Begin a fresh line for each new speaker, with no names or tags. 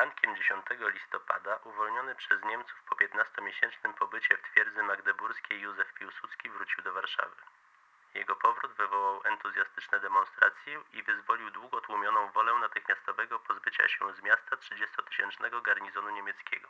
Rankiem 10 listopada uwolniony przez Niemców po 15-miesięcznym pobycie w twierdzy magdeburskiej Józef Piłsudski wrócił do Warszawy. Jego powrót wywołał entuzjastyczne demonstracje i wyzwolił długo tłumioną wolę natychmiastowego pozbycia się z miasta 30-tysięcznego garnizonu niemieckiego.